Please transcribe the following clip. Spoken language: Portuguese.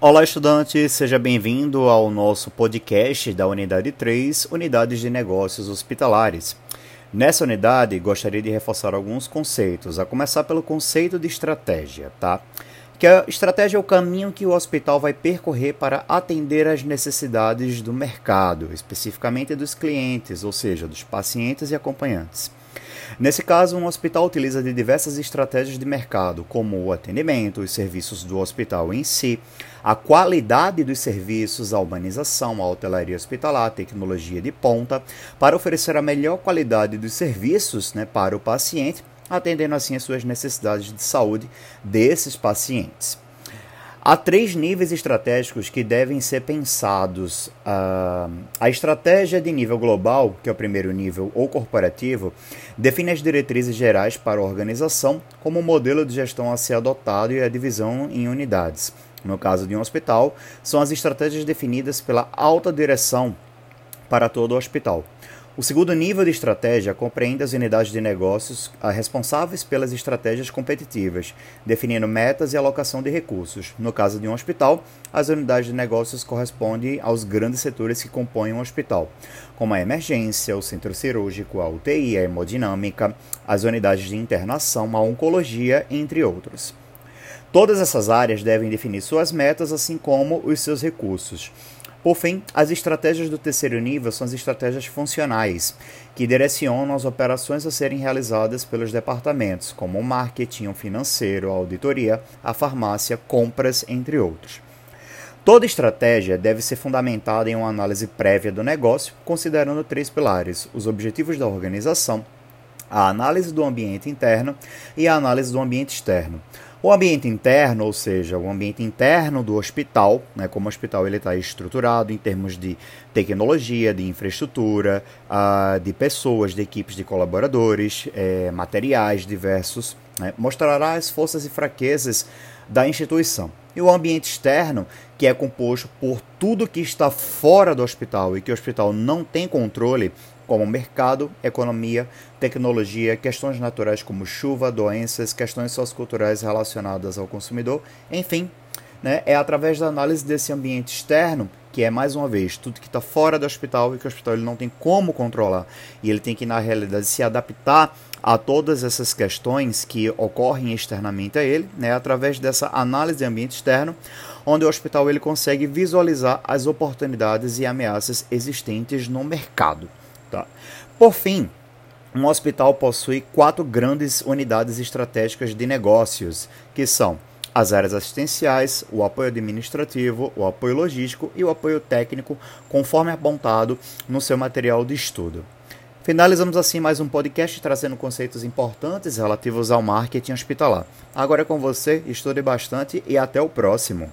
Olá, estudante, seja bem-vindo ao nosso podcast da Unidade 3, Unidades de Negócios Hospitalares. Nessa unidade, gostaria de reforçar alguns conceitos, a começar pelo conceito de estratégia, tá? Que a estratégia é o caminho que o hospital vai percorrer para atender às necessidades do mercado, especificamente dos clientes, ou seja, dos pacientes e acompanhantes. Nesse caso, um hospital utiliza de diversas estratégias de mercado, como o atendimento, os serviços do hospital em si, a qualidade dos serviços, a urbanização, a hotelaria hospitalar, a tecnologia de ponta, para oferecer a melhor qualidade dos serviços né, para o paciente, atendendo assim as suas necessidades de saúde desses pacientes. Há três níveis estratégicos que devem ser pensados. Uh, a estratégia de nível global, que é o primeiro nível, ou corporativo, define as diretrizes gerais para a organização como modelo de gestão a ser adotado e a divisão em unidades. No caso de um hospital, são as estratégias definidas pela alta direção para todo o hospital. O segundo nível de estratégia compreende as unidades de negócios responsáveis pelas estratégias competitivas, definindo metas e alocação de recursos. No caso de um hospital, as unidades de negócios correspondem aos grandes setores que compõem um hospital, como a emergência, o centro cirúrgico, a UTI, a hemodinâmica, as unidades de internação, a oncologia, entre outros. Todas essas áreas devem definir suas metas, assim como os seus recursos. Por fim, as estratégias do terceiro nível são as estratégias funcionais, que direcionam as operações a serem realizadas pelos departamentos, como o marketing, o financeiro, a auditoria, a farmácia, compras, entre outros. Toda estratégia deve ser fundamentada em uma análise prévia do negócio, considerando três pilares: os objetivos da organização, a análise do ambiente interno e a análise do ambiente externo. O ambiente interno, ou seja, o ambiente interno do hospital, né, como o hospital ele está estruturado em termos de tecnologia, de infraestrutura, uh, de pessoas, de equipes de colaboradores, eh, materiais diversos, né, mostrará as forças e fraquezas da instituição. E o ambiente externo, que é composto por tudo que está fora do hospital e que o hospital não tem controle, como mercado, economia, tecnologia, questões naturais como chuva, doenças, questões socioculturais relacionadas ao consumidor, enfim, né, é através da análise desse ambiente externo que é mais uma vez tudo que está fora do hospital e que o hospital ele não tem como controlar e ele tem que na realidade se adaptar a todas essas questões que ocorrem externamente a ele, né, através dessa análise de ambiente externo, onde o hospital ele consegue visualizar as oportunidades e ameaças existentes no mercado. Tá? Por fim, um hospital possui quatro grandes unidades estratégicas de negócios, que são as áreas assistenciais, o apoio administrativo, o apoio logístico e o apoio técnico, conforme apontado no seu material de estudo. Finalizamos assim mais um podcast trazendo conceitos importantes relativos ao marketing hospitalar. Agora é com você, estude bastante e até o próximo.